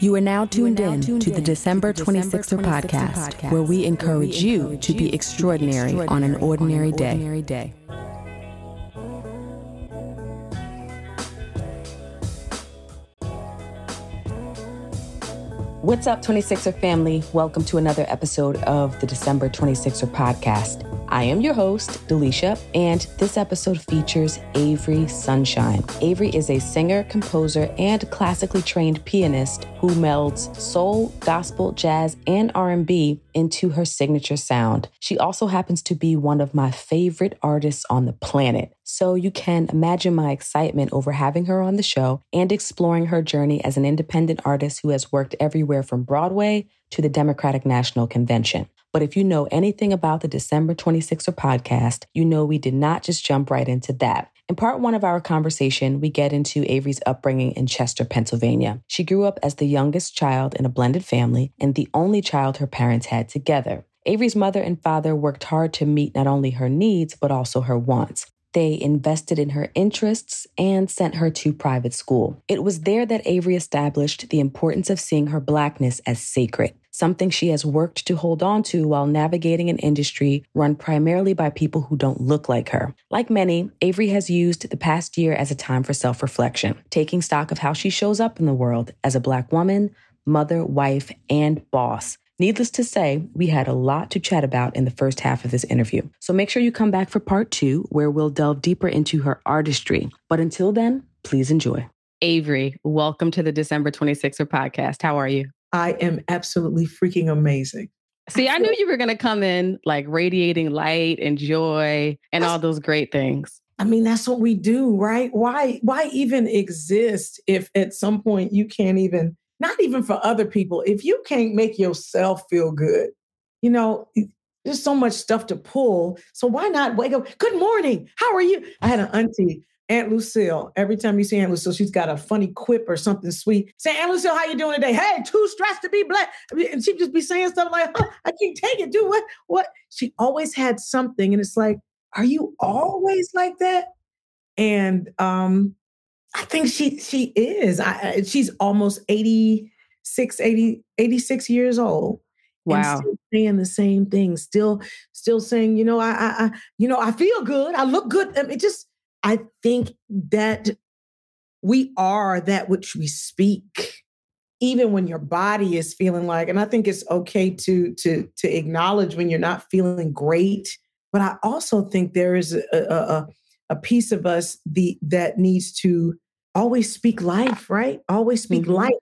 You are now tuned in to the December 26er podcast, where we encourage you to be extraordinary on an ordinary day. What's up, 26er family? Welcome to another episode of the December 26er podcast. I am your host, Delisha, and this episode features Avery Sunshine. Avery is a singer, composer, and classically trained pianist who melds soul, gospel, jazz, and R&B into her signature sound. She also happens to be one of my favorite artists on the planet. So you can imagine my excitement over having her on the show and exploring her journey as an independent artist who has worked everywhere from Broadway to the Democratic National Convention. But if you know anything about the December 26er podcast, you know we did not just jump right into that. In part one of our conversation, we get into Avery's upbringing in Chester, Pennsylvania. She grew up as the youngest child in a blended family and the only child her parents had together. Avery's mother and father worked hard to meet not only her needs, but also her wants. They invested in her interests and sent her to private school. It was there that Avery established the importance of seeing her blackness as sacred something she has worked to hold on to while navigating an industry run primarily by people who don't look like her. Like many, Avery has used the past year as a time for self reflection, taking stock of how she shows up in the world as a Black woman, mother, wife, and boss. Needless to say, we had a lot to chat about in the first half of this interview. So make sure you come back for part two, where we'll delve deeper into her artistry. But until then, please enjoy. Avery, welcome to the December 26er podcast. How are you? I am absolutely freaking amazing. See, I knew you were going to come in like radiating light and joy and all those great things. I mean, that's what we do, right? Why why even exist if at some point you can't even not even for other people, if you can't make yourself feel good. You know, there's so much stuff to pull. So why not wake up? Good morning. How are you? I had an auntie Aunt Lucille, every time you see Aunt Lucille, she's got a funny quip or something sweet. Say, Aunt Lucille, how you doing today? Hey, too stressed to be black. And she'd just be saying stuff like, oh, I can't take it. Do what? What? She always had something. And it's like, are you always like that? And um, I think she she is. I, she's almost 86, 80, 86 years old. Wow. still saying the same thing, still, still saying, you know, I, I, I you know, I feel good. I look good. I mean, it just I think that we are that which we speak even when your body is feeling like and i think it's okay to to to acknowledge when you're not feeling great but i also think there is a a, a piece of us the that needs to always speak life right? Always speak mm-hmm. light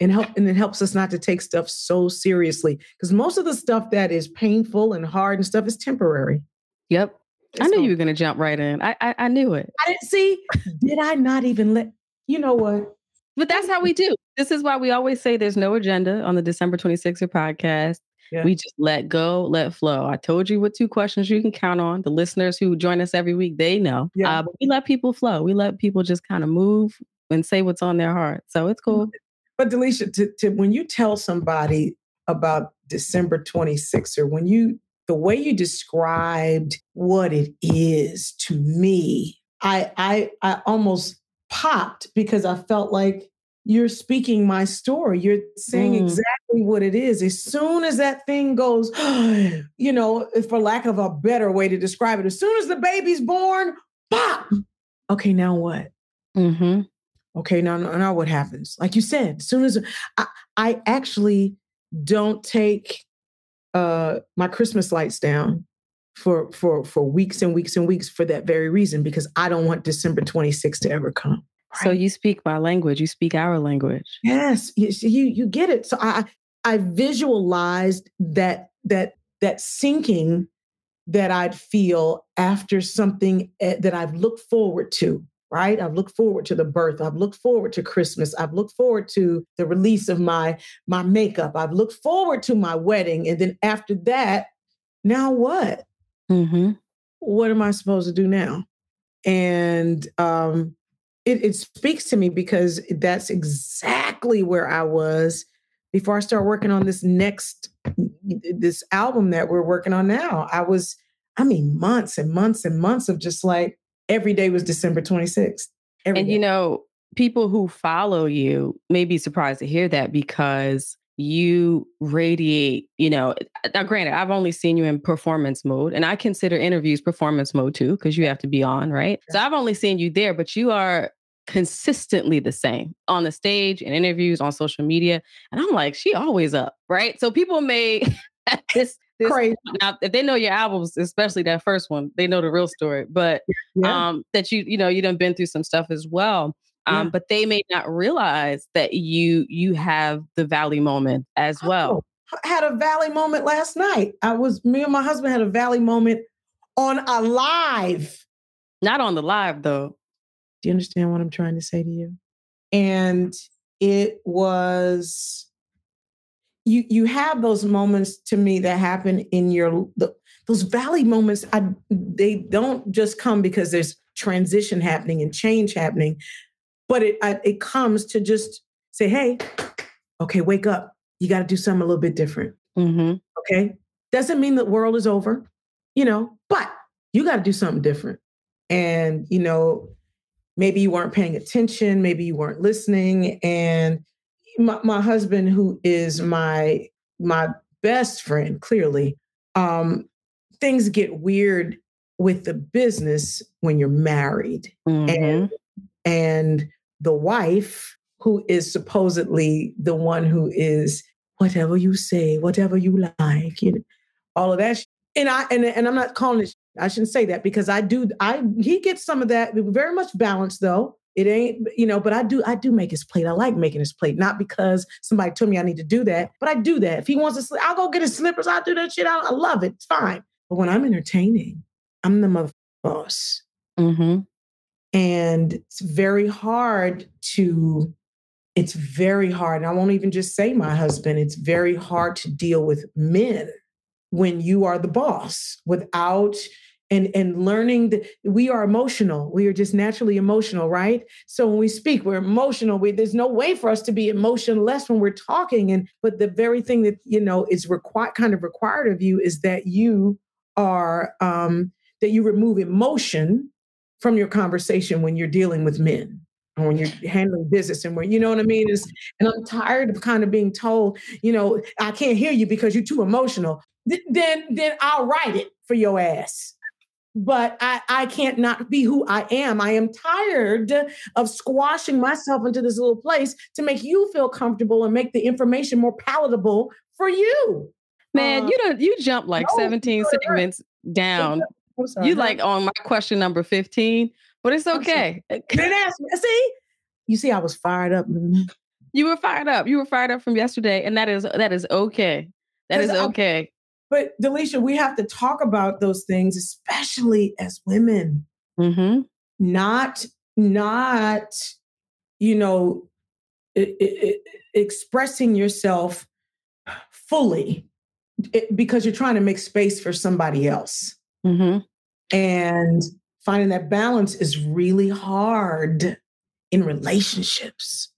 and help and it helps us not to take stuff so seriously because most of the stuff that is painful and hard and stuff is temporary. Yep I knew you were going to jump right in. I, I, I knew it. I didn't see. did I not even let you know what? But that's how we do. This is why we always say there's no agenda on the December 26er podcast. Yeah. We just let go, let flow. I told you what two questions you can count on. The listeners who join us every week, they know. Yeah. Uh, but we let people flow. We let people just kind of move and say what's on their heart. So it's cool. But Delisha, to, to, when you tell somebody about December 26th, or when you the way you described what it is to me, I I I almost popped because I felt like you're speaking my story. You're saying mm. exactly what it is. As soon as that thing goes, you know, for lack of a better way to describe it, as soon as the baby's born, pop. Okay, now what? Mm-hmm. Okay, now, now what happens? Like you said, as soon as I, I actually don't take uh, my Christmas lights down for for for weeks and weeks and weeks for that very reason because I don't want December 26th to ever come. Right? So you speak my language, you speak our language. Yes, you you, get it. So I I visualized that that that sinking that I'd feel after something eh, that I've looked forward to right? I've looked forward to the birth. I've looked forward to Christmas. I've looked forward to the release of my my makeup. I've looked forward to my wedding. And then after that, now what? Mm-hmm. What am I supposed to do now? And um, it, it speaks to me because that's exactly where I was before I start working on this next this album that we're working on now. I was, I mean, months and months and months of just like, every day was December 26th. and day. you know, people who follow you may be surprised to hear that because you radiate, you know, now granted, I've only seen you in performance mode and I consider interviews performance mode too, because you have to be on, right? So I've only seen you there, but you are consistently the same on the stage in interviews on social media. And I'm like, she always up, right? So people may this this Crazy. now if they know your albums, especially that first one, they know the real story. But Yeah. um that you, you know, you done been through some stuff as well. Um, Yeah. but they may not realize that you you have the valley moment as well. Oh, I had a valley moment last night. I was me and my husband had a valley moment on a live. Not on the live though. Do you understand what I'm trying to say to you? And it was you you have those moments to me that happen in your the, those valley moments I they don't just come because there's transition happening and change happening but it I, it comes to just say hey okay wake up. You got to do something a little bit different. Mm-hmm. okay? Doesn't mean the world is over you know but you got to do something different. And you know maybe you weren't paying attention maybe you weren't listening and my, my husband who is my my best friend clearly um things get weird with the business when you're married Mm-hmm. and and the wife who is supposedly the one who is whatever you say whatever you like you know, all of that sh- and i and, and i'm not calling it sh- i shouldn't say that because i do i he gets some of that very much balanced though it ain't you know but i do i do make his plate. I like making his plate not because somebody told me i need to do that but i do that. If he wants to slip i'll go get his slippers i'll do that shit i, I love it it's fine. But when i'm entertaining i'm the mother boss. Mm-hmm. and it's very hard to it's very hard and i won't even just say my husband it's very hard to deal with men when you are the boss without and and learning that we are emotional. We are just naturally emotional right? So when we speak we're emotional. We, there's no way for us to be emotionless when we're talking. And but the very thing that you know is required kind of required of you is that you are um that you remove emotion from your conversation when you're dealing with men or when you're handling business. And where you know what I mean? Is and I'm tired of kind of being told, you know, I can't hear you because you're too emotional. Th- then then I'll write it for your ass. But I, I can't not be who I am. I am tired of squashing myself into this little place to make you feel comfortable and make the information more palatable for you. Man, Uh, you don't you jump like no, 17 you know what? segments down. Sorry. You No, like on my question number 15, but it's okay. didn't ask me. See, you see, I was fired up. You were fired up. You were fired up from yesterday, and that is that is okay. That is okay. But Delisha, we have to talk about those things, especially as women. Mm-hmm. Not, not, you know, i- i- i- expressing yourself fully it- because you're trying to make space for somebody else. Mm-hmm. And finding that balance is really hard in relationships.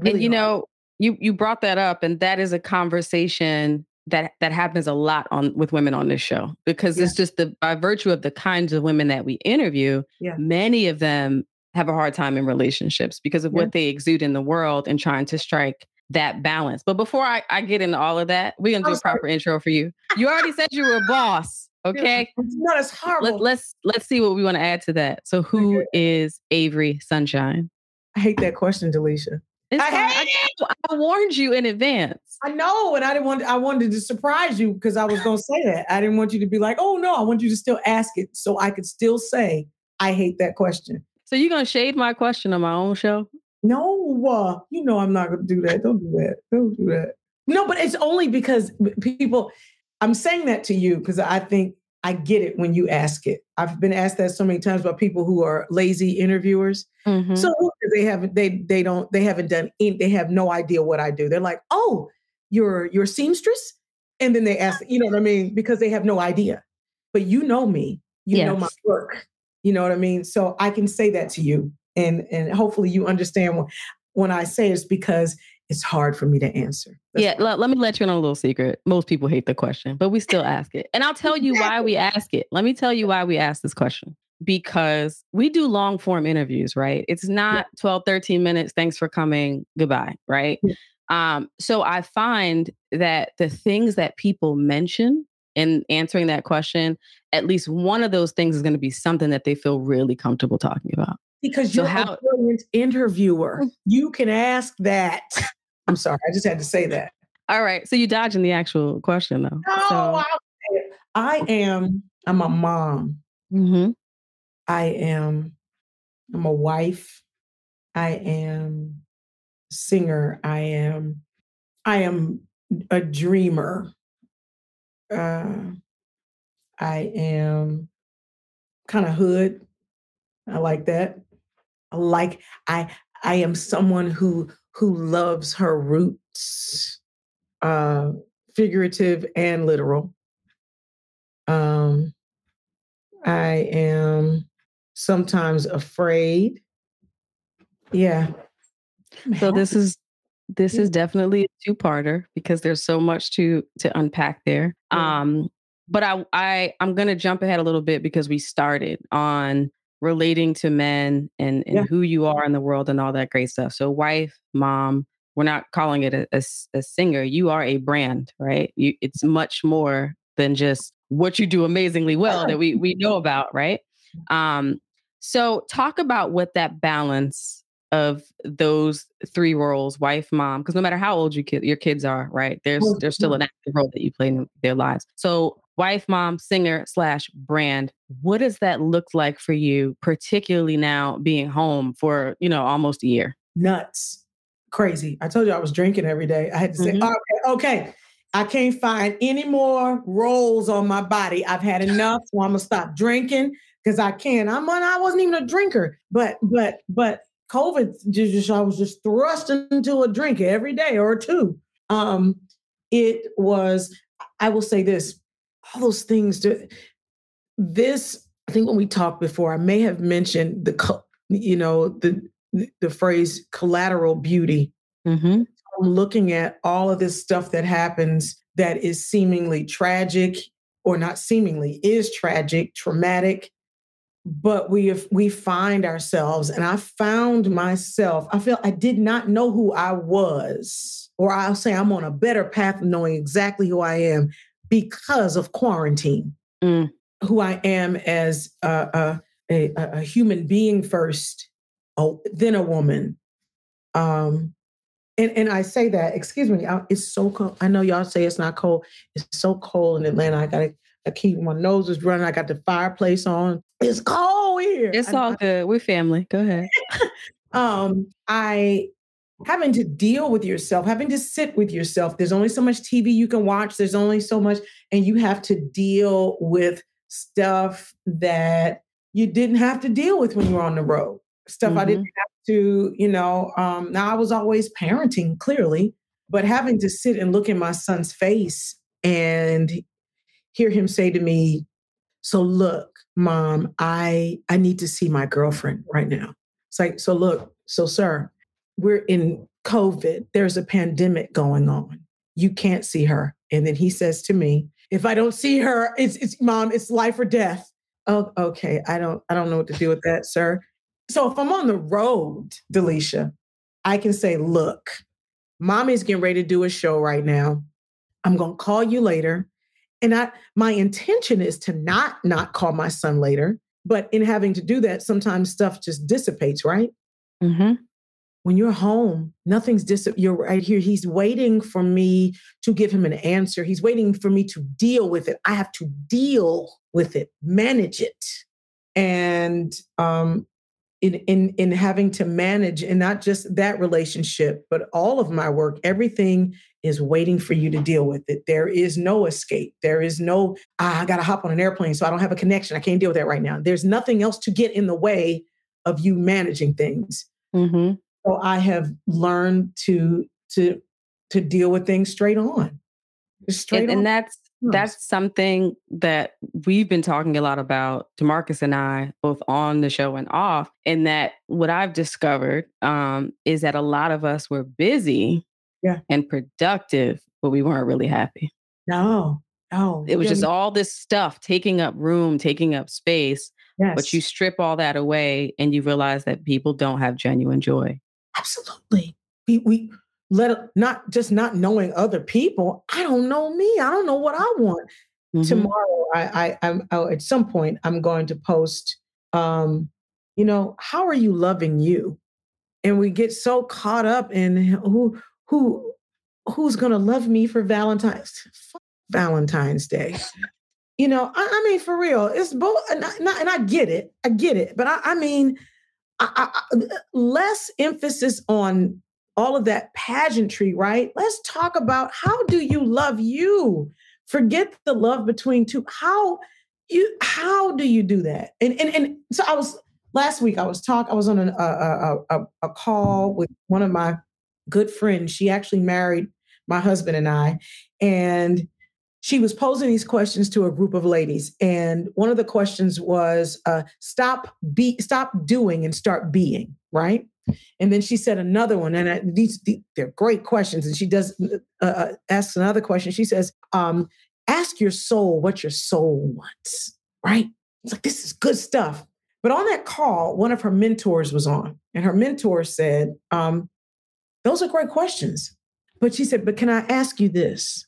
and you hard. know, you you brought that up, and that is a conversation that that happens a lot on with women on this show because it's just the by virtue of the kinds of women that we interview, Yeah. many of them have a hard time in relationships because of Yeah. what they exude in the world and trying to strike that balance. But before I, I get into all of that, we're gonna do oh, a proper intro for you. You already said you were a boss. Okay. no, that's horrible. Let, let's let's see what we want to add to that. So who is Avery Sunshine? I hate that question, Delisha. It's I hate I, I warned you in advance. I know, and I didn't want. I wanted to surprise you because I was going to say that. I didn't want you to be like, "Oh no!" I want you to still ask it, so I could still say, "I hate that question." So you're gonna shade my question on my own show? No, uh, you know I'm not going to do that. Don't do that. Don't do that. No, but it's only because people. I'm saying that to you because I think I get it when you ask it. I've been asked that so many times by people who are lazy interviewers. Mhm. So they haven't they they don't they haven't done any, they have no idea what I do. They're like, "Oh, you're you're a seamstress?" And then they ask, you know what I mean? Because they have no idea. But you know me. You know my work. You know what I mean? So I can say that to you and and hopefully you understand when, when I say it's because it's hard for me to answer. That's yeah, why. let, me let you in on a little secret. Most people hate the question, but we still ask it. And I'll tell you why we ask it. Let me tell you why we ask this question. because we do long form interviews, right? It's not yeah. 12, 13 minutes. Thanks for coming. Goodbye, right? Yeah. Um, so I find that the things that people mention in answering that question, at least one of those things is going to be something that they feel really comfortable talking about. Because you're how, a brilliant interviewer. Mm. You can ask that. I'm sorry, I just had to say that. All right. So you dodging the actual question though. No, so. I, I am, I'm a mom. Mm-hmm. I am, I'm a wife. I am singer. I am, I am a dreamer. Uh, I am kind of hood. I like that. I like I I am someone who who loves her roots, uh, figurative and literal. Um, I am sometimes afraid. Yeah. So this is this is definitely a two-parter because there's so much to to unpack there. Um but I I I'm going to jump ahead a little bit because we started on relating to men and and yeah. who you are in the world and all that great stuff. So wife, mom, we're not calling it a, a, a singer. You are a brand, right? You it's much more than just what you do amazingly well that we we know about, right? Um, so talk about what that balance of those three roles, wife, mom, because no matter how old you kid, your kids are, right? There's there's still an active role that you play in their lives. So wife, mom, singer slash brand. What does that look like for you, particularly now being home for you know almost a year? Nuts, crazy. I told you I was drinking every day. I had to say, mm-hmm. okay, okay. I can't find any more rolls on my body. I've had enough, so I'm gonna stop drinking because I can. I'm on, I wasn't even a drinker, but but but COVID just I was just thrust into a drink every day or two. Um, it was. I will say this: all those things. To, this I think when we talked before, I may have mentioned the you know the the phrase collateral beauty. Mm-hmm. I'm looking at all of this stuff that happens that is seemingly tragic or not seemingly is tragic, traumatic, but we have, we find ourselves and I found myself, I feel I did not know who I was, or I'll say I'm on a better path of knowing exactly who I am because of quarantine. Mm. Who I am as a, a, a, a human being first, oh, then a woman, um, and and I say that, excuse me, it's so cold. I know y'all say it's not cold. It's so cold in Atlanta. I gotta I keep my nose is running. I got the fireplace on. It's cold here. It's all I, good. We're family. Go ahead. um, I having to deal with yourself, having to sit with yourself. There's only so much TV you can watch. There's only so much, and you have to deal with stuff that you didn't have to deal with when you were on the road. Stuff mm-hmm. I didn't have to, you know, um, now I was always parenting clearly, but having to sit and look in my son's face and hear him say to me, "So look, mom, I I need to see my girlfriend right now." It's like, "So look, so sir, we're in COVID. There's a pandemic going on. You can't see her." And then he says to me, "If I don't see her, it's it's mom, it's life or death." Oh, okay. I don't I don't know what to do with that, sir. So if I'm on the road, Delisha, I can say, look, mommy's getting ready to do a show right now. I'm to call you later. And I, my intention is to not not call my son later, but in having to do that, sometimes stuff just dissipates, right? Mm-hmm. When you're home, nothing's dis. You're right here. He's waiting for me to give him an answer. He's waiting for me to deal with it. I have to deal with it, manage it, and um, in in in having to manage and not just that relationship but all of my work everything is waiting for you to deal with it there is no escape there is no ah, i gotta hop on an airplane so i don't have a connection i can't deal with that right now there's nothing else to get in the way of you managing things mm-hmm. So i have learned to to to deal with things straight on straight and, on. and that's that's something that we've been talking a lot about, Demarcus and I, both on the show and off. And that what I've discovered um, is that a lot of us were busy yeah. and productive, but we weren't really happy. No, no. It was just all this stuff taking up room, taking up space. Yes. But you strip all that away and you realize that people don't have genuine joy. Absolutely. We, we let not just not knowing other people. I don't know me. I don't know what I want. Mm-hmm. Tomorrow, I, I, I'm oh, at some point I'm going to post. Um, you know, how are you loving you? And we get so caught up in who who who's going to love me for Valentine's Valentine's Day. You know, I, I, mean, for real, it's both, and I, and I get it, I get it, but I, I mean, I, uh, less emphasis on all of that pageantry, right? Let's talk about how do you love you? Forget the love between two. How you how do you do that? And and and so I was last week. I was talk. I was on an, a, a a call with one of my good friends. She actually married my husband and I, and she was posing these questions to a group of ladies and one of the questions was uh, stop be stop doing and start being right? And then she said another one and these, these, they're great questions and she does uh, uh, asks another question. She says um, ask your soul what your soul wants right? It's like this is good stuff. But on that call one of her mentors was on and her mentor said um, those are great questions. But she said but can i ask you this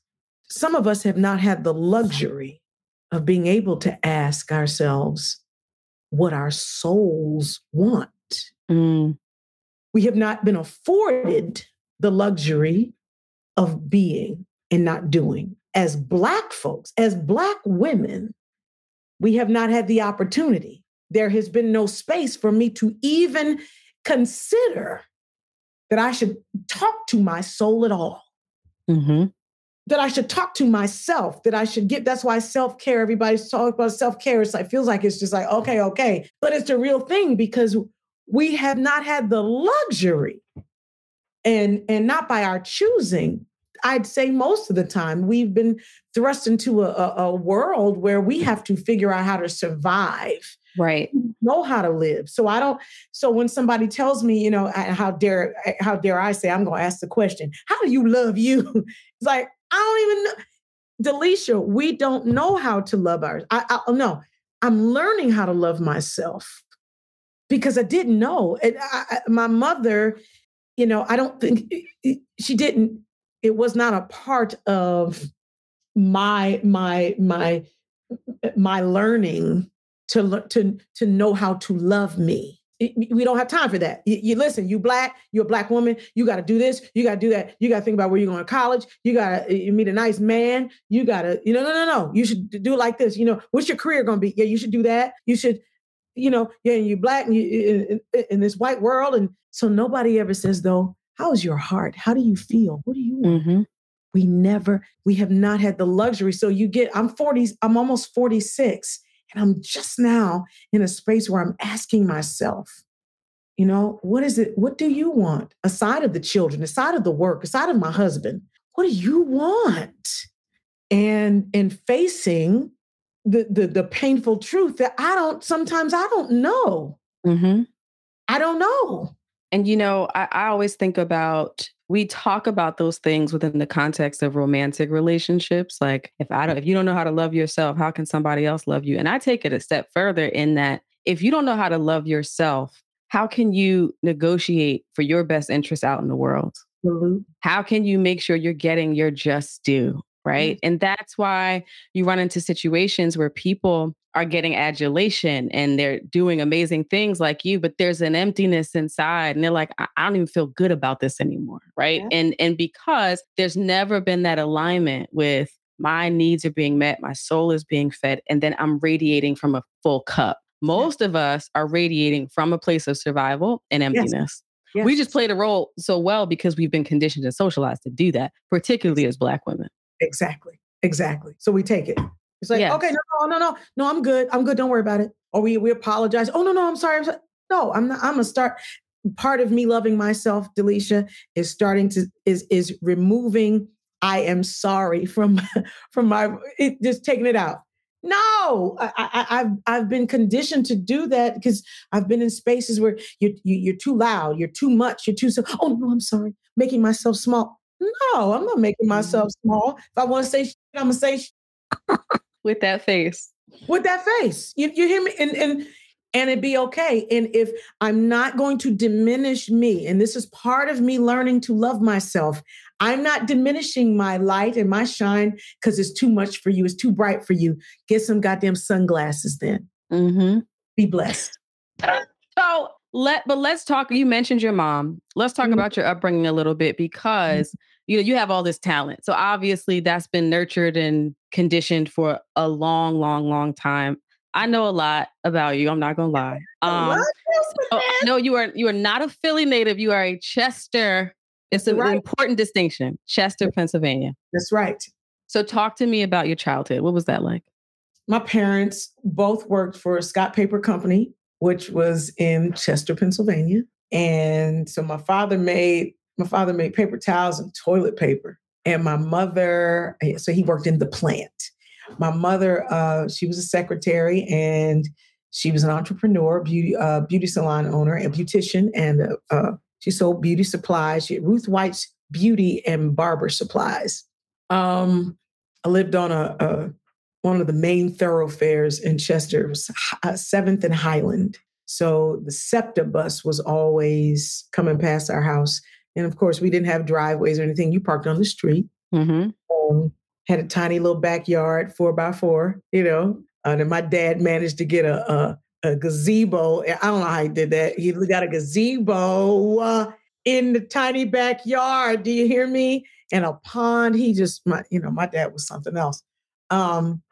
some of us have not had the luxury of being able to ask ourselves what our souls want. Mm. We have not been afforded the luxury of being and not doing. As Black folks, as Black women, we have not had the opportunity. There has been no space for me to even consider that I should talk to my soul at all. Mm-hmm that I should talk to myself, that I should get. That's why self care, everybody's talking about self care. It's like, feels like it's just like, okay, okay. But it's a real thing because we have not had the luxury and, and not by our choosing. I'd say most of the time we've been thrust into a, a, a world where we have to figure out how to survive right know how to live so i don't so when somebody tells me you know how dare how dare i say i'm going to ask the question how do you love you it's like I don't even know. Delisha, we don't know how to love ours. I, I oh, no, I'm learning how to love myself because I didn't know. And I, my mother, you know, I don't think she didn't. It was not a part of my my my my learning to to to know how to love me we don't have time for that. You, you, listen, you black, you're a black woman, you got to do this, you got to do that, you got to think about where you're going to college, you got to you meet a nice man, you got to, you know, no, no, no, you should do it like this. You know, what's your career going to be? Yeah, you should do that. You should, you know, yeah, and you're black and you, in, in, this white world. And so nobody ever says, though, how's your heart? How do you feel? What do you want? Mm-hmm. We never, we have not had the luxury. So you get, I'm 40, I'm almost 46 and I'm just now in a space where I'm asking myself, you know, what is it? What do you want aside of the children, aside of the work, aside of my husband? What do you want? And and facing the the, the painful truth that I don't sometimes I don't know. Mm-hmm. I don't know. And you know, I, I always think about we talk about those things within the context of romantic relationships like if i don't if you don't know how to love yourself how can somebody else love you? And i take it a step further in that if you don't know how to love yourself how can you negotiate for your best interest out in the world? Mm-hmm. how can you make sure you're getting your just due right mm-hmm. and that's why you run into situations where people are getting adulation and they're doing amazing things like you but there's an emptiness inside and they're like I, I don't even feel good about this anymore right yeah. and and because there's never been that alignment with my needs are being met my soul is being fed and then i'm radiating from a full cup most of us are radiating from a place of survival and emptiness yes. Yes. we just played a role so well because we've been conditioned and socialized to do that particularly as black women exactly exactly so we take it it's like, yes. okay, no, no, no, no, I'm good. I'm good. Don't worry about it. Or we we apologize. Oh no, no, I'm sorry. I'm sorry. No, I'm not. I'm gonna start. Part of me loving myself, Delisha, is starting to is is removing. I am sorry from from my it, just taking it out. No, I, I, have I've been conditioned to do that because I've been in spaces where you're you, you are too loud, you're too much, you're too. So, oh no, I'm sorry, making myself small. No, I'm not making myself mm-hmm. small. If I want to say, shit, I'm gonna say. shit. with that face. with that face. You, you hear me? And and and it be okay. And if I'm not going to diminish me, and this is part of me learning to love myself, I'm not diminishing my light and my shine because it's too much for you. It's too bright for you. Get some goddamn sunglasses then. Mm-hmm. Be blessed. So let but let's talk. You mentioned your mom. Let's talk mm-hmm. about your upbringing a little bit because you know you have all this talent. So obviously that's been nurtured and conditioned for a long, long, long time. I know a lot about you. I'm not gonna lie. Um, so, no, you are you are not a Philly native. You are a Chester. It's an right. important distinction. Chester, Pennsylvania. That's right. So talk to me about your childhood. What was that like? My parents both worked for Scott Paper Company, which was in Chester, Pennsylvania. And so my father made my father made paper towels and toilet paper. And my mother, eh, so he worked in the plant. My mother, uh, she was a secretary and she was an entrepreneur, beauty uh, beauty salon owner, a beautician, and uh, uh, she sold beauty supplies. She had Ruth White's Beauty and Barber Supplies. Um, I lived on a, a, one of the main thoroughfares in Chester, it was uh, Seventh and Highland. So the SEPTA bus was always coming past our house. And of course, we didn't have driveways or anything. You parked on the street. Mm-hmm. Um, had a tiny little backyard, four by four, you know. Uh, and my dad managed to get a, a, a, gazebo. I don't know how he did that. He got a gazebo uh, in the tiny backyard. Do you hear me? And a pond. He just, my, you know, my dad was something else. Um,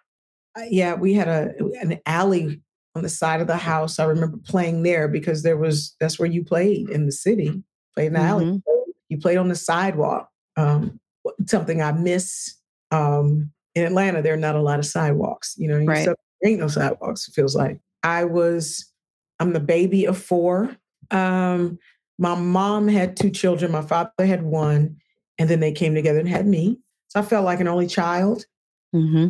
yeah, we had a an alley on the side of the house. I remember playing there because there was that's where you played in the city. Played in the mm-hmm. alley. You played on the sidewalk. Um, something I miss um, in Atlanta, there are not a lot of sidewalks. You know, right. there ain't no sidewalks. It feels like I was. I'm the baby of four. Um, my mom had two children. My father had one, and then they came together and had me. So I felt like an only child. Mm-hmm.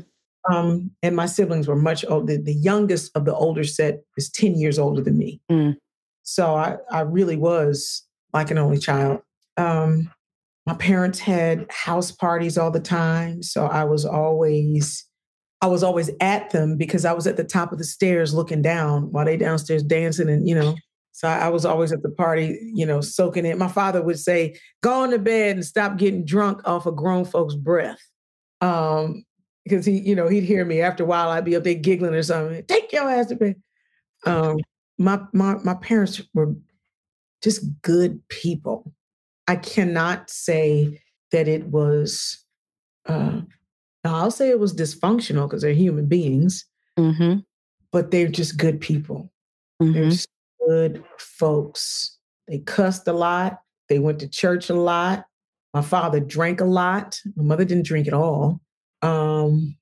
Um, and my siblings were much older. The youngest of the older set is 10 years older than me. Mm. So I, I really was like an only child. Um, my parents had house parties all the time so i was always i was always at them because i was at the top of the stairs looking down while they downstairs dancing and you know so i was always at the party you know soaking it my father would say go on to bed and stop getting drunk off of grown folks breath. Um because he you know he'd hear me after a while i'd be up there giggling or something take your ass to bed. Um my my my parents were just good people I cannot say that it was, uh, I'll say it was dysfunctional because they're human beings, mm-hmm. but they're just good people. Mm-hmm. They're just good folks. They cussed a lot. They went to church a lot. My father drank a lot. My mother didn't drink at all. Um,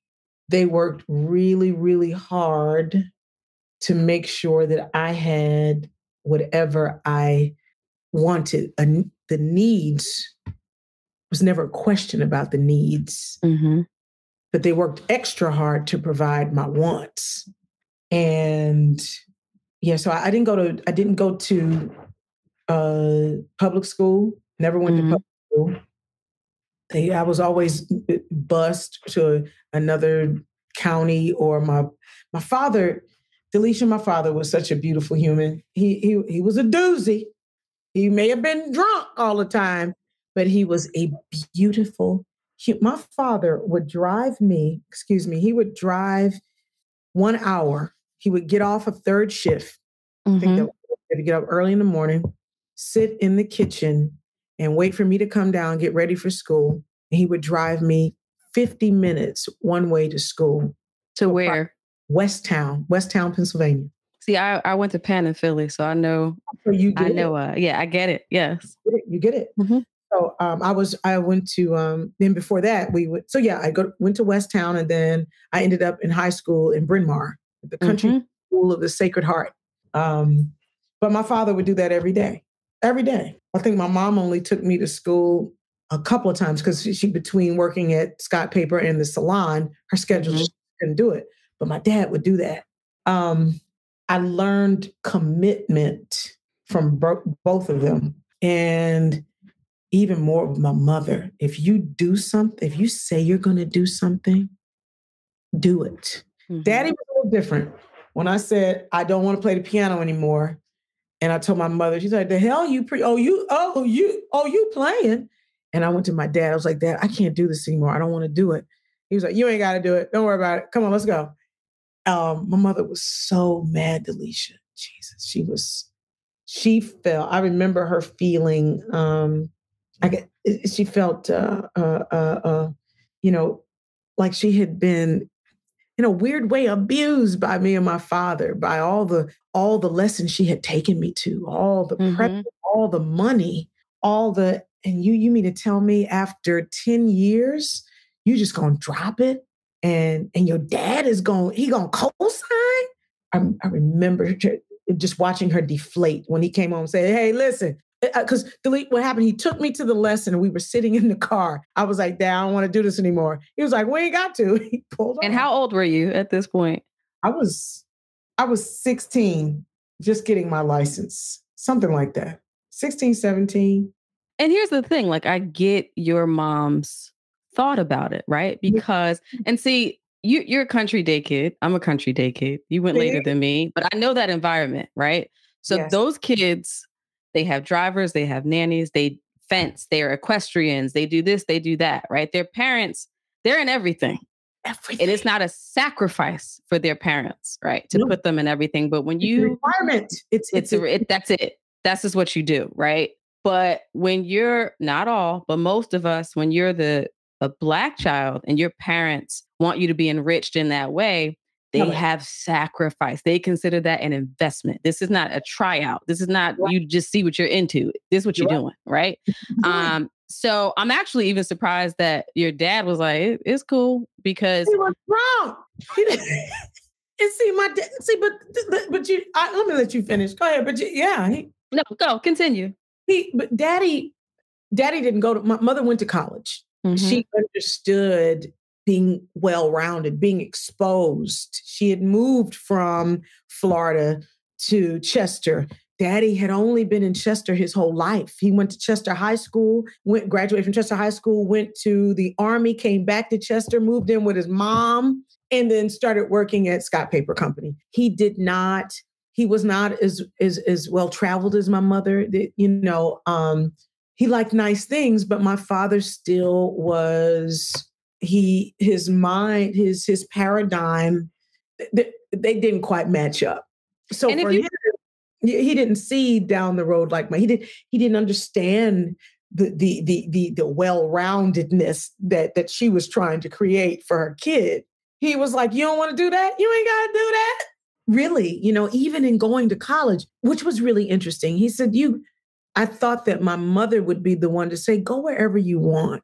they worked really, really hard to make sure that I had whatever I wanted, a, the needs was never a question about the needs, mm-hmm. but they worked extra hard to provide my wants. And yeah, so I, I didn't go to I didn't go to uh, public school. Never went mm-hmm. to public school. They, I was always bused to another county or my my father, Delisha, my father was such a beautiful human. He he he was a doozy. He may have been drunk all the time, but he was a beautiful. My father would drive me, excuse me, he would drive one hour. He would get off a third shift. Mm-hmm. I think to get up early in the morning, sit in the kitchen, and wait for me to come down, get ready for school. And he would drive me 50 minutes one way to school. To where? Westtown, West Town, Pennsylvania. See, I, I went to Penn in Philly, so I know. So you I know. Uh, yeah, I get it. Yes, you get it. Mm-hmm. So um, I was I went to um, then before that we would so yeah I go went to Westtown and then I ended up in high school in Bryn Mawr, the country mm-hmm. school of the Sacred Heart. Um, but my father would do that every day, every day. I think my mom only took me to school a couple of times because she, she, between working at Scott Paper and the salon, her schedule mm-hmm. couldn't do it. But my dad would do that. Um, I learned commitment from both of them. And even more with my mother. If you do something, if you say you're going to do something, do it. Mm-hmm. Daddy was a little little different. When I said I don't want to play the piano anymore, and I told my mother, she's like, "The hell you pre? Oh you oh you oh you playing?" And I went to my dad. I was like, "Dad, I can't do this anymore. I don't want to do it." He was like, "You ain't got to do it. Don't worry about it. Come on, let's go." Um, my mother was so mad, Delisha. Jesus, she was. She felt. I remember her feeling. Um, I get. She felt. Uh, uh, uh, uh, you know, like she had been in a weird way abused by me and my father by all the all the lessons she had taken me to all the mm-hmm. prep all the money all the and you you mean to tell me after 10 years you just gonna drop it and and your dad is going he gonna co-sign I, I remember just watching her deflate when he came home and said hey listen because uh, delete what happened. He took me to the lesson and we were sitting in the car. I was like, Dad, I don't want to do this anymore. He was like, We ain't got to. He pulled And how old were you at this point? I was I was 16, just getting my license, something like that. 16, 17. And here's the thing, like I get your mom's thought about it, right? Because and see, you you're a country day kid. I'm a country day kid. You went later than me, but I know that environment, right? So yes. those kids they have drivers, they have nannies, they fence, they're equestrians, they do this, they do that, right? Their parents, they're in everything. Everything. It is not a sacrifice for their parents, right? To put them in everything. But when you environment, it's it's, it's a, it, that's it. That's just what you do, right? But when you're not all, but most of us, when you're the a black child and your parents want you to be enriched in that way, they have sacrificed. They consider that an investment. This is not a tryout. This is not right. you just see what you're into. This is what you're, doing, right? um, so I'm actually even surprised that your dad was like, it, "It's cool," because he was wrong. and see, my dad. See, but but you. I, let me let you finish. Go ahead. But you, yeah, he, no, go continue. He, but daddy, daddy didn't go to. My mother went to college. Mm-hmm. She understood being well rounded, being exposed. She had moved from Florida to Chester. Daddy had only been in Chester his whole life. He went to Chester High School, went graduated from Chester High School, went to the Army, came back to Chester, moved in with his mom, and then started working at Scott Paper Company. He did not. He was not as as as well traveled as my mother. You know, um, he liked nice things, but my father still was he his mind his his paradigm they, they didn't quite match up. So and for you, him he didn't see down the road like my he did he didn't understand the the the the, the well-roundedness that that she was trying to create for her kid. He was like you don't want to do that? You ain't got to do that? Really you know even in going to college which was really interesting. He said you i thought that my mother would be the one to say go wherever you want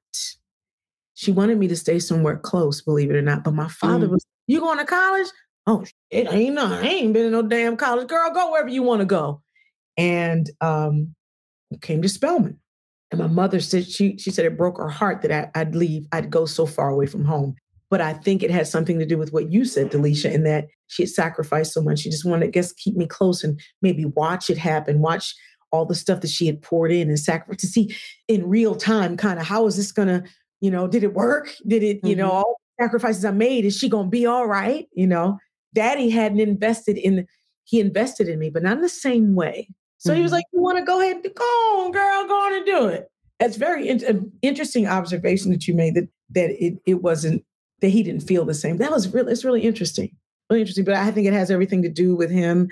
she wanted me to stay somewhere close, believe it or not. But my father mm. was, you going to college? Oh, it ain't no, I ain't been in no damn college. Girl, go wherever you want to go. And um, came to Spelman. And my mother said she she said it broke her heart that I, would leave, I'd go so far away from home. But I think it has something to do with what you said, Delisha, in that she had sacrificed so much. She just wanted, I guess, keep me close and maybe watch it happen, watch all the stuff that she had poured in and sacrificed to see in real time, kind of how is this gonna you know, did it work? Did it, you mm-hmm. know, all the sacrifices I made, is she gonna be all right? You know, daddy hadn't invested in he invested in me, but not in the same way. So mm-hmm. he was mm-hmm. like, You want to go ahead and go on, girl, go on and do it. It's very in- interesting observation that you made that that it it wasn't that he didn't feel the same. That was really it's really interesting. Really interesting. But I think it has everything to do with him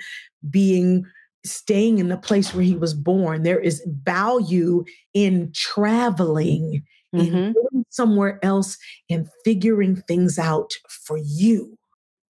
being staying in the place where he was born. There is value in traveling mm-hmm. and going somewhere else and figuring things out for you.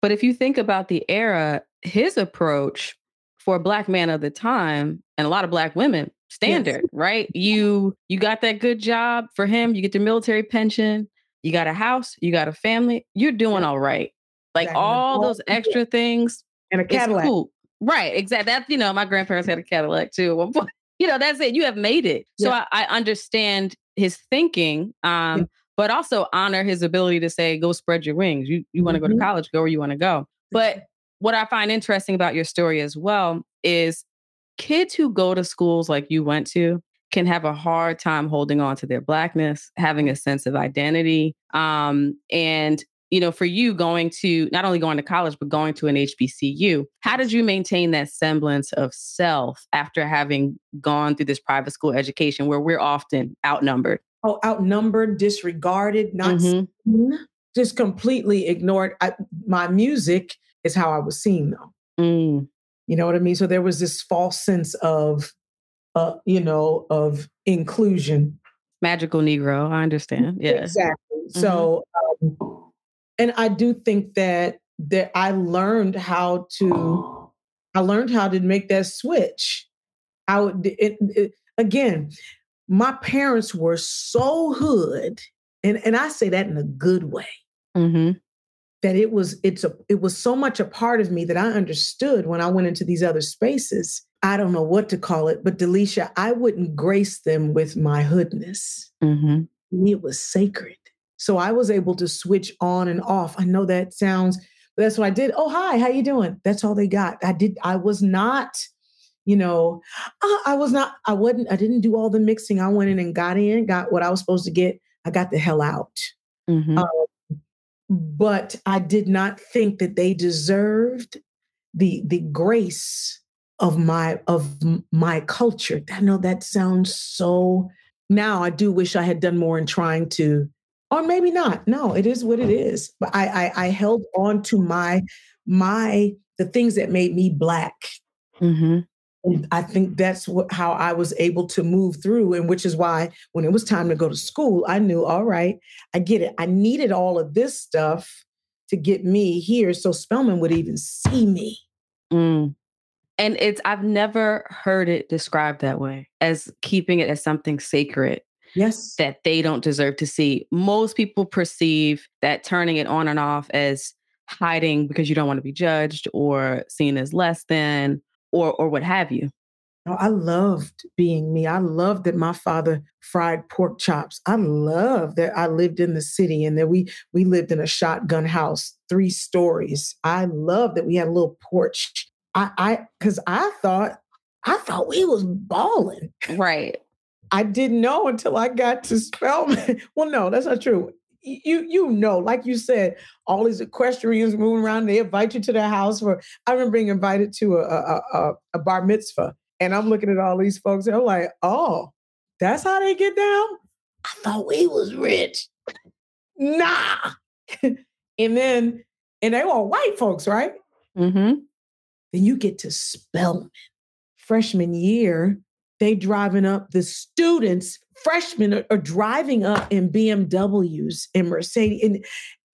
But if you think about the era, his approach for a black man of the time and a lot of black women standard, yes. right? You you got that good job for him, you get the military pension, you got a house, you got a family, you're doing all right. Like exactly. all those extra things and a Cadillac. Cool. Right, exactly. That's you know, my grandparents had a Cadillac too at one point. You know, that's it. You have made it. So I, I understand his thinking, um, yeah. but also honor his ability to say, go spread your wings. You you want to mm-hmm. go to college, go where you want to go. But what I find interesting about your story as well is kids who go to schools like you went to can have a hard time holding on to their blackness, having a sense of identity. Um, and you know, for you going to not only going to college, but going to an HBCU, how did you maintain that semblance of self after having gone through this private school education where we're often outnumbered? Oh, outnumbered, disregarded, not mm-hmm. just completely ignored. I, my music is how I was seen, though. Mm. You know what I mean? So there was this false sense of, uh, you know, of inclusion. Magical Negro, I understand. Yeah, exactly. Mm-hmm. So um, and I do think that that I learned how to I learned how to make that switch. I would it, it, again, my parents were so hood, and and I say that in a good way. Mm-hmm. That it was it's a it was so much a part of me that I understood when I went into these other spaces. I don't know what to call it, but Delisha, I wouldn't grace them with my hoodness. Mm-hmm. It was sacred. So I was able to switch on and off. I know that sounds, but that's what I did. Oh, hi, how you doing? That's all they got. I did, I was not, you know, uh, I was not, I wasn't, I didn't do all the mixing. I went in and got in, got what I was supposed to get. I got the hell out. Mm-hmm. Um, but I did not think that they deserved the the grace of my of my culture. I know that sounds so now I do wish I had done more in trying to or maybe not. No, it is what it is. But I, I, I held on to my my the things that made me black. Mm-hmm. And I think that's what, how I was able to move through, and which is why when it was time to go to school, I knew, all right, I get it. I needed all of this stuff to get me here, so Spelman would even see me. Mm. And it's I've never heard it described that way as keeping it as something sacred yes that they don't deserve to see most people perceive that turning it on and off as hiding because you don't want to be judged or seen as less than or or what have you Oh, I loved being me. I loved that my father fried pork chops. I loved that I lived in the city and that we we lived in a shotgun house, three stories. I loved that we had a little porch. I I because I thought I thought we was balling. Right. I didn't know until I got to Spelman. well, no, that's not true. You you know, like you said, all these equestrians moving around. They invite you to their house. For I remember being invited to a a, a, a bar mitzvah, and I'm looking at all these folks, and I'm like, oh, that's how they get down. I thought we was rich. nah. and then, and they were white folks, right? Mm-hmm. Then you get to Spelman freshman year they driving up the students freshmen are, are, driving up in bmws and mercedes and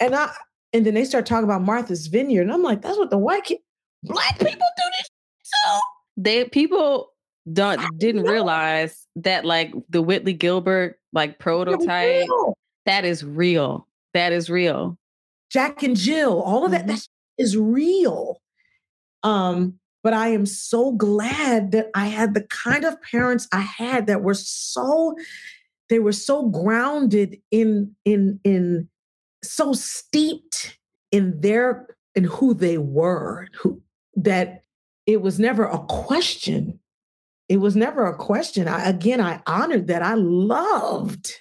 and i and then they start talking about martha's vineyard and i'm like that's what the white kid black people do this too? They people don't didn't realize that like the whitley gilbert like prototype that is real. That is real. Jack and jill all of that mm-hmm. that is real. Um but I am so glad that I had the kind of parents I had that were so they were so grounded in in in so steeped in their in who they were who that it was never a question. It was never a question. I, again i honored that. I loved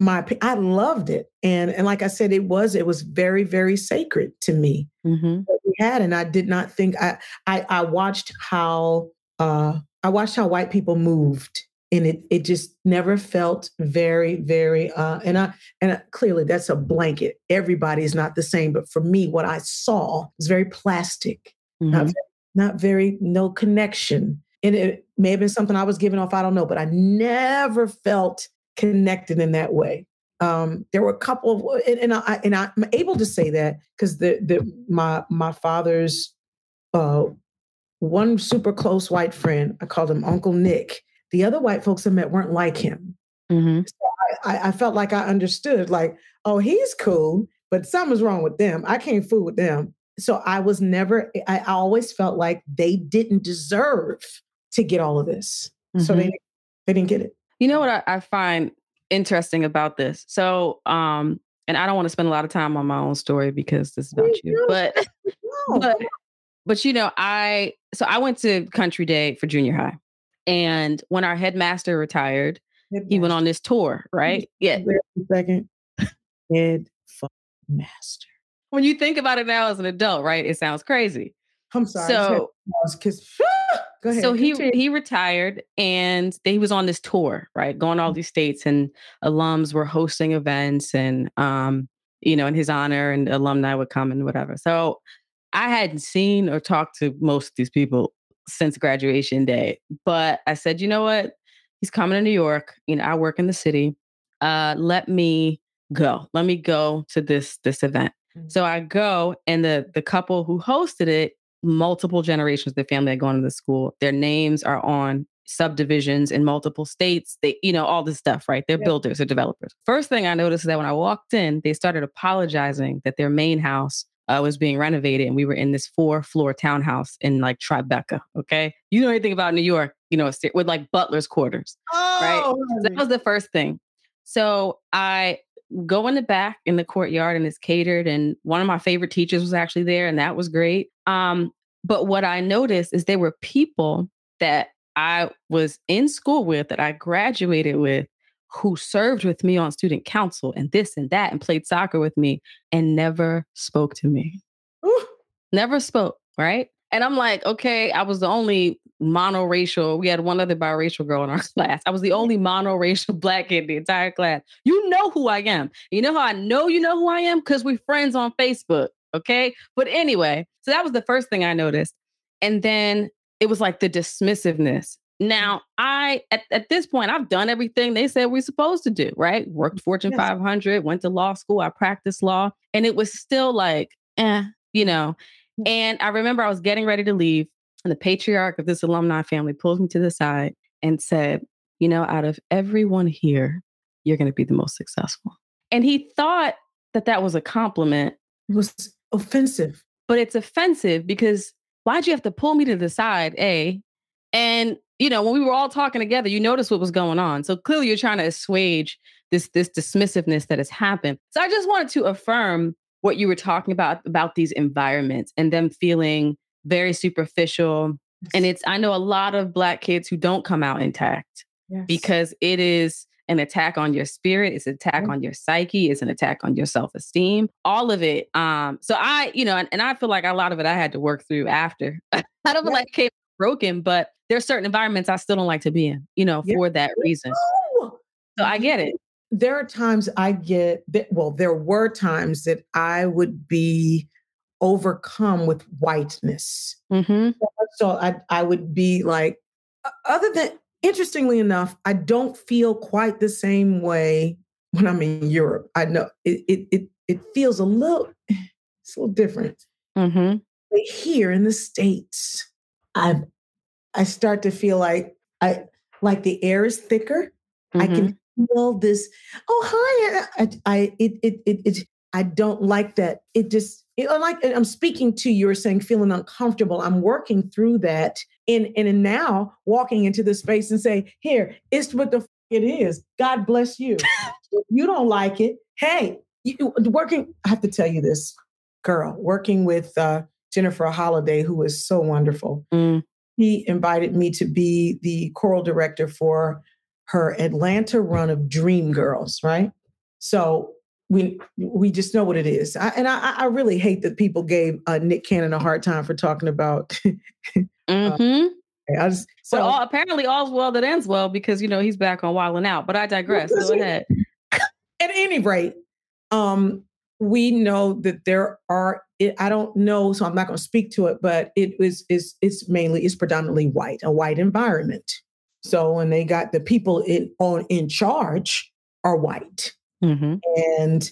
my i loved it and and like i said it was it was very very sacred to me mm-hmm. we had and i did not think i i, I watched how uh i watched how white people moved and it it just never felt very very uh and i and I, clearly that's a blanket everybody is not the same but for me what i saw was very plastic mm-hmm. not, not very no connection and it may have been something i was giving off i don't know but i never felt connected in that way. Um, there were a couple of, and, and I and I'm able to say that because the the my my father's uh, one super close white friend, I called him Uncle Nick. The other white folks I met weren't like him. Mm-hmm. So I, I felt like I understood, like, oh, he's cool, but something's wrong with them. I can't fool with them. So I was never, I always felt like they didn't deserve to get all of this. Mm-hmm. So they, mm-hmm. they didn't get it. You know what I, I find interesting about this? So, um, and I don't want to spend a lot of time on my own story because this is about you, but, but, but you know, I, so I went to country day for junior high. And when our headmaster retired, headmaster. he went on this tour, right? Yeah. Second. Head master. when you think about it now as an adult, right? It sounds crazy. I'm sorry. So, because go ahead. so he continue. he retired and he was on this tour, right? Going Mm. all these states and alums were hosting events and um, you know, in his honor and alumni would come and whatever. So I hadn't seen or talked to most of these people since graduation day. But I said, you know what? He's coming to New York. You know, I work in the city. Uh, let me go. Let me go to this this event. Mm. So I go, and the the couple who hosted it, multiple generations of the family had gone to the school. Their names are on subdivisions in multiple states. They, you know, all this stuff, right? They're Yeah. builders, they're developers. First thing I noticed is that when I walked in, they started apologizing that their main house uh, was being renovated, and we were in this four floor townhouse in like Tribeca. Okay, you know anything about New York? You know, with like butler's quarters. oh, So that was the first thing. So I go in the back in the courtyard and it's catered. And one of my favorite teachers was actually there, and that was great. Um, but what I noticed is there were people that I was in school with, that I graduated with, who served with me on student council and this and that and played soccer with me and never spoke to me. Ooh, Never spoke, right? And I'm like, okay, I was the only monoracial. We had one other biracial girl in our class. I was the only monoracial black kid in the entire class. You know who I am. You know how I know you know who I am? Because we're friends on Facebook. Okay. But anyway, so that was the first thing I noticed. And then it was like the dismissiveness. Now, I at, at this point, I've done everything they said we're supposed to do, right? Worked Fortune Yes. 500, went to law school, I practiced law, and it was still like, eh, you know. And I remember I was getting ready to leave, and the patriarch of this alumni family pulled me to the side and said, You know, out of everyone here, you're going to be the most successful. And he thought that that was a compliment, it was offensive. but it's offensive because why'd you have to pull me to the side? A, and you know, when we were all talking together, you noticed what was going on. So clearly, you're trying to assuage this this dismissiveness that has happened. So I just wanted to affirm what you were talking about about these environments and them feeling very superficial. And it's I know a lot of black kids who don't come out intact Yes. because it is an attack on your spirit it's an attack on your psyche it's an attack on your self-esteem all of it um so i you know and, and i feel like a lot of it i had to work through after i don't Yeah. like came broken but there's certain environments i still don't like to be in you know Yeah. for that reason so i get it there are times I get that, well, there were times that I would be overcome with whiteness. mm-hmm. So I, I would be like, other than, interestingly enough, I don't feel quite the same way when I'm in Europe. I know it, it, it, it feels a little, it's a little different. Mm-hmm. But here in the States, I, I start to feel like I, like the air is thicker. I Mm-hmm. can feel this. Oh, hi! I, I it, it, it, it, I don't like that. It just, it, like I'm speaking to you. You're saying feeling uncomfortable. I'm working through that, and and now walking into the space and say, here, it's what the f- it is. God bless you. you don't like it, hey, you, working. I have to tell you this, girl. Working with uh, Jennifer Holliday, who is so wonderful Mm. he invited me to be the choral director for her Atlanta run of Dream Girls, right? So we we just know what it is, I, and I, I really hate that people gave uh, Nick Cannon a hard time for talking about. Mm-hmm. I just, so so all, apparently all's well that ends well because you know he's back on Wild and Out. But I digress. Go ahead. at any rate, um, we know that there are. It, I don't know, so I'm not going to speak to it, but it is is it's mainly it's predominantly white, a white environment. So when they got the people in on in charge are white, Mm-hmm. and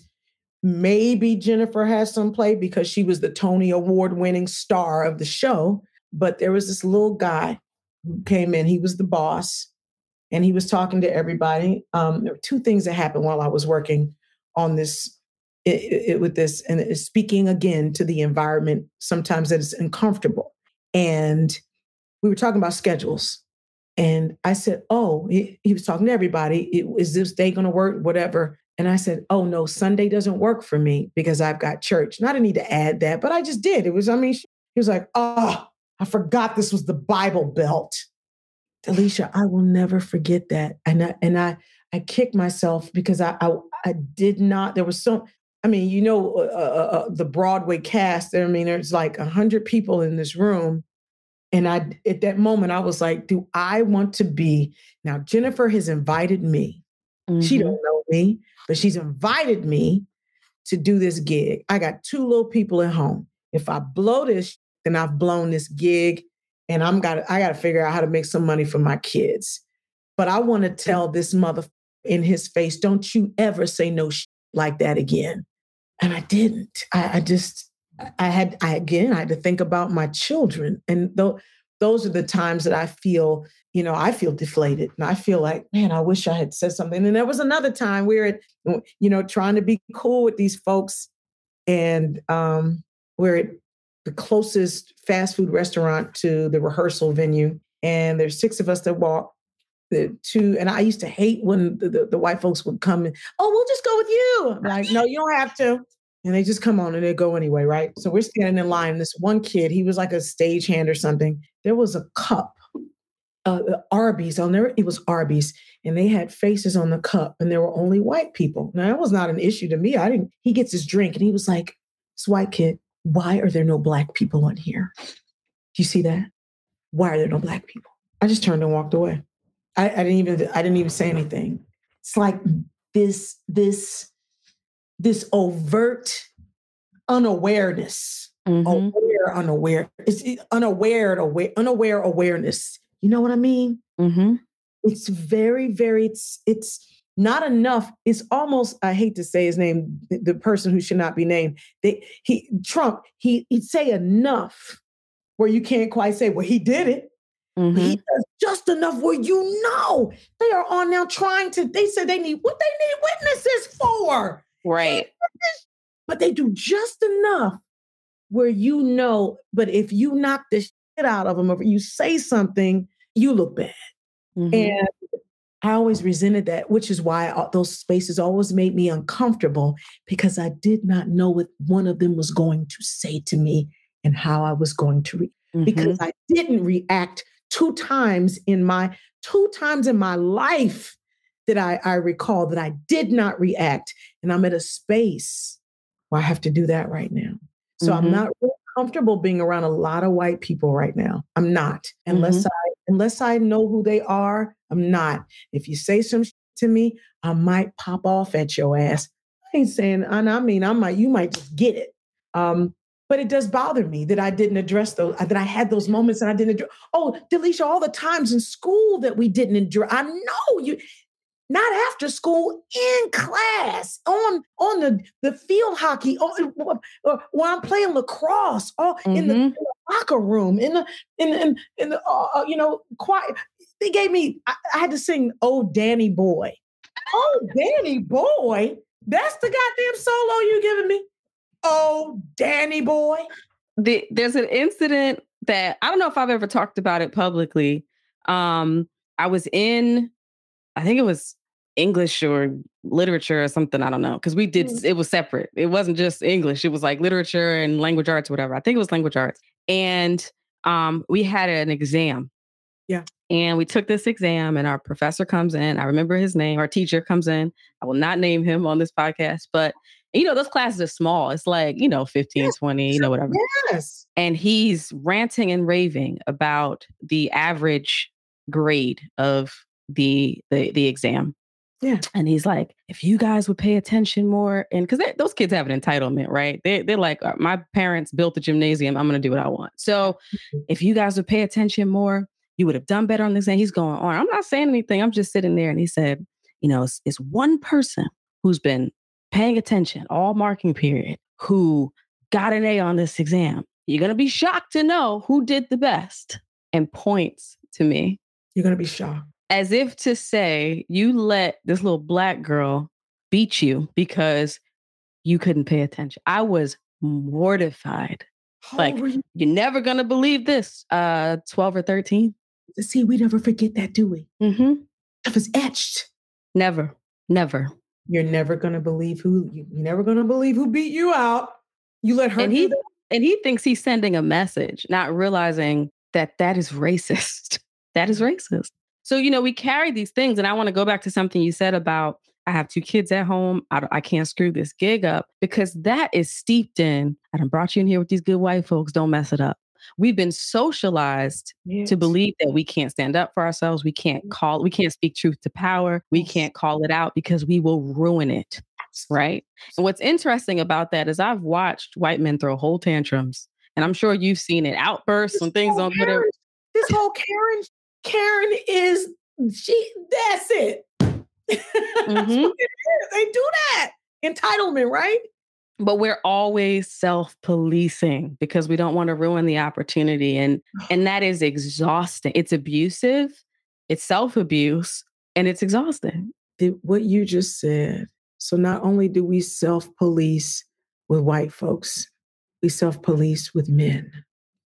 maybe Jennifer has some play because she was the Tony Award winning star of the show. But there was this little guy who came in. He was the boss, and he was talking to everybody. Um, there were two things that happened while I was working on this it, it, with this, and it's speaking again to the environment. Sometimes that is uncomfortable, and we were talking about schedules. And I said, "Oh," he, he was talking to everybody. It, is this day going to work? Whatever. And I said, "Oh no, Sunday doesn't work for me because I've got church." And I didn't need to add that, but I just did. It was. I mean, he was like, "Oh, I forgot this was the Bible Belt." Alicia, I will never forget that. And I, and I I kicked myself because I, I I did not. There was so I mean, you know, uh, uh, uh the Broadway cast. There I mean, there's like a hundred people in this room, and I at that moment I was like, do I want to be now? Jennifer has invited me. Mm-hmm. She don't know me, but she's invited me to do this gig. I got two little people at home. If I blow this, then I've blown this gig, and I'm got I got to figure out how to make some money for my kids. But I want to tell this mother in his face, don't you ever say no like that again. And I didn't. I, I just I had I again I had to think about my children, and those are the times that I feel, you know, I feel deflated and I feel like, man, I wish I had said something. And there was another time we were, at, you know, trying to be cool with these folks, and um, we're at the closest fast food restaurant to the rehearsal venue, and there's six of us that walk. The two, and I used to hate when the, the, the white folks would come and, oh, we'll just go with you. I'm like, no, you don't have to and they just come on and they go anyway, right? So we're standing in line. This one kid, he was like a stagehand or something. There was a cup, uh, uh, Arby's on there. It was Arby's, and they had faces on the cup, and there were only white people. Now that was not an issue to me. I didn't. He gets his drink, and he was like, "This white kid, why are there no black people on here? Do you see that? Why are there no black people?" I just turned and walked away. I, I didn't even. I didn't even say anything. It's like this. This this overt unawareness, mm-hmm. aware, unaware. It's unaware, aware, unaware awareness. You know what I mean? Mm-hmm. It's very, very. It's it's not enough. It's almost. I hate to say his name. The, person who should not be named. They he Trump. He he'd say enough where you can't quite say, well, he did it. Mm-hmm. He does just enough where you know they are on now trying to. They said they need what they need witnesses for. Right. But they do just enough where you know, but if you knock the shit out of them or you say something, you look bad. Mm-hmm. And I always resented that, which is why those spaces always made me uncomfortable because I did not know what one of them was going to say to me and how I was going to react. Mm-hmm. Because I didn't react two times in my two times in my life that I, I recall that I did not react. And I'm at a space where I have to do that right now. So mm-hmm. I'm not really comfortable being around a lot of white people right now. I'm not. Unless mm-hmm. I unless I know who they are, I'm not. If you say some to me, I might pop off at your ass. I ain't saying, and I mean, I might, you might just get it. Um, but it does bother me that I didn't address those, that I had those moments and I didn't address. Oh, Delisha, all the times in school that we didn't address. I know you, not after school, in class, on on the, the field hockey, or, or when I'm playing lacrosse, or mm-hmm. in, the, in, the, locker room, in the in in, in the uh, uh, you know quiet. They gave me. I, I, had to sing "Oh Danny Boy." Oh Danny Boy, that's the goddamn solo you giving me. Oh Danny Boy. The, there's an incident that I don't know if I've ever talked about it publicly. Um, I was in I think it was English or literature or something. I don't know. Cause we did, mm. it was separate. It wasn't just English. It was like literature and language arts, whatever. I think it was language arts. And um, we had an exam. Yeah. And we took this exam, and our professor comes in. I remember his name. Our teacher comes in. I will not name him on this podcast, but you know, those classes are small. It's like, you know, 15, yes. 20, you know, whatever. Yes. And he's ranting and raving about the average grade of the the the exam. Yeah. And he's like, if you guys would pay attention more, and because those kids have an entitlement, right? They, they're like, uh, my parents built the gymnasium. I'm going to do what I want. So mm-hmm. if you guys would pay attention more, you would have done better on this. And he's going on. I'm not saying anything. I'm just sitting there. And he said, you know, it's, it's one person who's been paying attention all marking period who got an A on this exam. You're going to be shocked to know who did the best and points to me. You're going to be shocked as if to say, you let this little black girl beat you because you couldn't pay attention. I was mortified. How like, you? you're never going to believe this. Uh, 12 or 13. See, we never forget that, do we? Mm-hmm. It was etched. Never, never. You're never going to believe who, you're never to believe who beat you out. You let her and he, and he thinks he's sending a message, not realizing that that is racist. that is racist. So, you know, we carry these things. And I want to go back to something you said about I have two kids at home. I, I can't screw this gig up because that is steeped in. I done brought you in here with these good white folks. Don't mess it up. We've been socialized yes. to believe that we can't stand up for ourselves. We can't mm. call, we can't speak truth to power. We can't call it out because we will ruin it. Right. And what's interesting about that is I've watched white men throw whole tantrums, and I'm sure you've seen it outbursts and things on Twitter. This whole Karen, Karen is she. That's it. Mm-hmm. They do that entitlement, right? But we're always self-policing because we don't want to ruin the opportunity, and and that is exhausting. It's abusive, it's self-abuse, and it's exhausting. what you just said. So not only do we self-police with white folks, we self-police with men.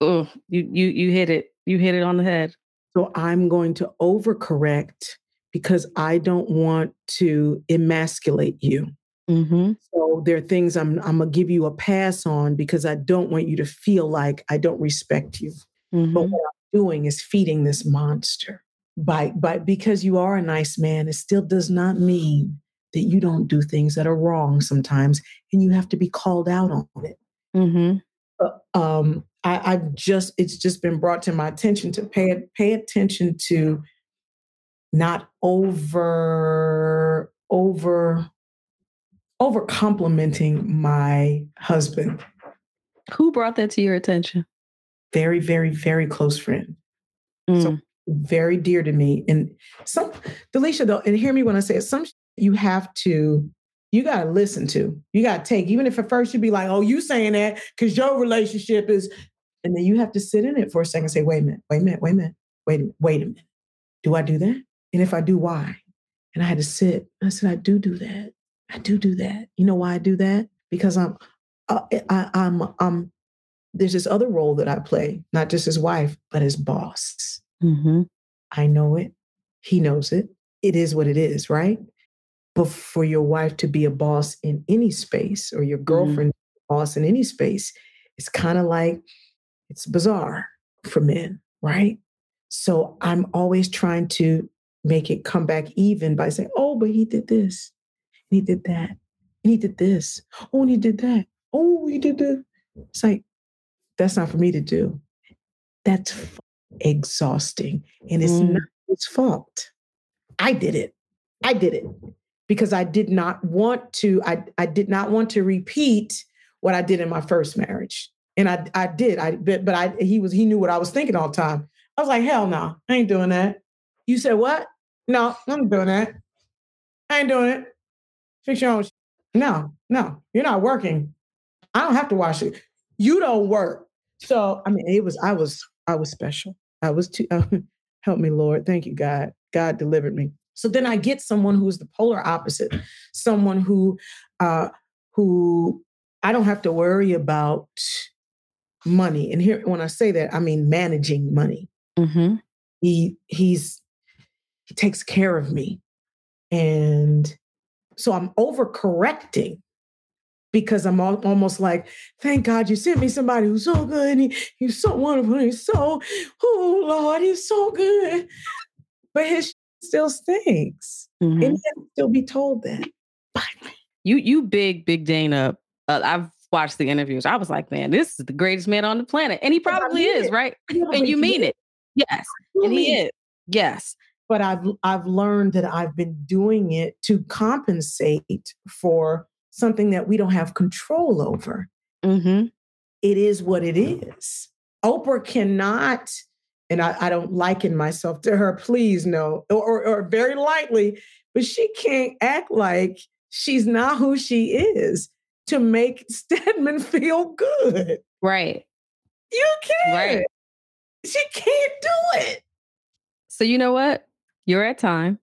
Oh, you you you hit it. You hit it on the head. So I'm going to overcorrect because I don't want to emasculate you. Mm-hmm. So there are things I'm I'm gonna give you a pass on because I don't want you to feel like I don't respect you. Mm-hmm. But what I'm doing is feeding this monster. By by because you are a nice man, it still does not mean that you don't do things that are wrong sometimes, and you have to be called out on it. Mm-hmm. Um, I, I've just it's just been brought to my attention to pay pay attention to not over over over complimenting my husband. Who brought that to your attention? Very, very, very close friend. Mm. So very dear to me. And some Delisha though, and hear me when I say it, some you have to you got to listen to. You got to take, even if at first you'd be like, oh, you saying that because your relationship is, and then you have to sit in it for a second and say, wait a minute, wait a minute, wait a minute, wait a minute, wait a minute. Do I do that? And if I do, why? And I had to sit. I said, I do do that. I do do that. You know why I do that? Because I'm, uh, I, I'm, I'm. There's this other role that I play, not just as wife, but as boss. Mm-hmm. I know it. He knows it. It is what it is, right? But for your wife to be a boss in any space, or your mm-hmm. girlfriend mm-hmm. boss in any space, it's kind of like it's bizarre for men, right? So I'm always trying to make it come back even by saying, oh, but he did this, and he did that, and he did this, oh, and he did that, oh, he did that. It's like, that's not for me to do. That's exhausting. And it's mm. not his fault. I did it. I did it because I did not want to, I, I did not want to repeat what I did in my first marriage. And I, I did. I but, but I he was he knew what I was thinking all the time. I was like, hell no, I ain't doing that. You said what? No, I'm doing that. I ain't doing it. Fix your own. No, no, you're not working. I don't have to wash it. You don't work. So I mean, it was. I was. I was special. I was too. Uh, help me, Lord. Thank you, God. God delivered me. So then I get someone who's the polar opposite. Someone who, uh, who I don't have to worry about money. And here, when I say that, I mean managing money. Mm-hmm. He he's he takes care of me. And so I'm overcorrecting because I'm all, almost like, thank God you sent me somebody who's so good. And he, he's so wonderful. He's so, oh Lord, he's so good. But his still stinks. Mm-hmm. And he still be told that. But you you big, big Dana. Uh, I've watched the interviews. I was like, man, this is the greatest man on the planet. And he probably is, it. right? and you mean it. Yes. And he is. Yes but I've I've learned that I've been doing it to compensate for something that we don't have control over. Mm-hmm. It is what it is. Oprah cannot, and I, I don't liken myself to her, please no, or, or, or very lightly, but she can't act like she's not who she is to make Stedman feel good. Right. You can't. Right. She can't do it. So you know what? You're at time.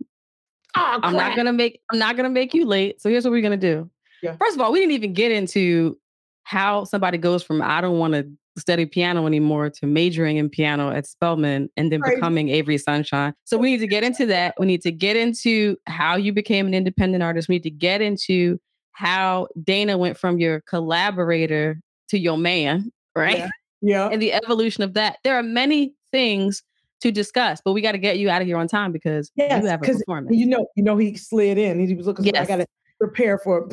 Oh, I'm not gonna make I'm not gonna make you late. So here's what we're gonna do. Yeah. First of all, we didn't even get into how somebody goes from I don't want to study piano anymore to majoring in piano at Spelman and then right. becoming Avery Sunshine. So we need to get into that. We need to get into how you became an independent artist. We need to get into how Dana went from your collaborator to your man, right? Yeah. yeah. And the evolution of that. There are many things to discuss, but we got to get you out of here on time because yes, you have a performance. You know, you know, he slid in. He was looking. Yes. I got to prepare for.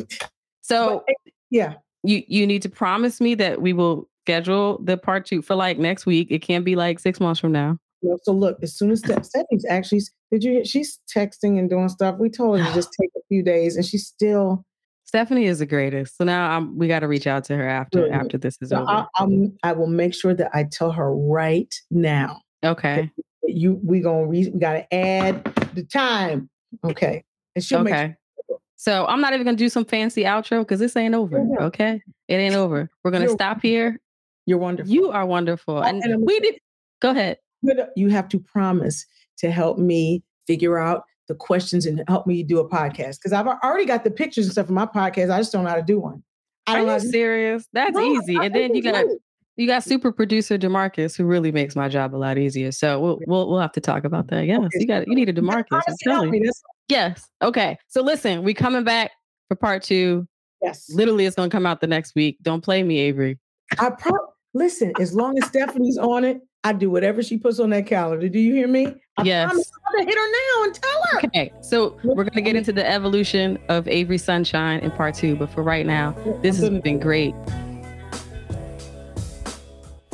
So but, eh, yeah, you you need to promise me that we will schedule the part two for like next week. It can't be like six months from now. So look, as soon as Stephanie's actually, did you? She's texting and doing stuff. We told her to just take a few days, and she's still. Stephanie is the greatest. So now I'm, we got to reach out to her after after this is so over. I, I'm, I will make sure that I tell her right now. Okay. You we gonna re, we got to add the time. Okay, and she'll okay. make. Sure. So I'm not even gonna do some fancy outro because this ain't over. Okay, it ain't over. We're gonna stop here. You're wonderful. You are wonderful, and, and we did. Go ahead uh, you have to promise to help me figure out the questions and help me do a podcast because I've already got the pictures and stuff for my podcast. I just don't know how to do one. I don't Are you serious? That's no, easy. and then you got you got super producer Demarcus who really makes my job a lot easier. So we'll we'll, we'll have to talk about that. Yes, you got you need a Demarcus. Yes. Okay. So listen, we coming back for part two. Yes. Literally, it's gonna come out the next week. Don't play me, Avery. I pro- listen. As long as Stephanie's on it, I do whatever she puts on that calendar. Do you hear me? I yes. I'm gonna hit her now and tell her. Okay, so we're gonna get into the evolution of Avery Sunshine in part two, but for right now, this has been great.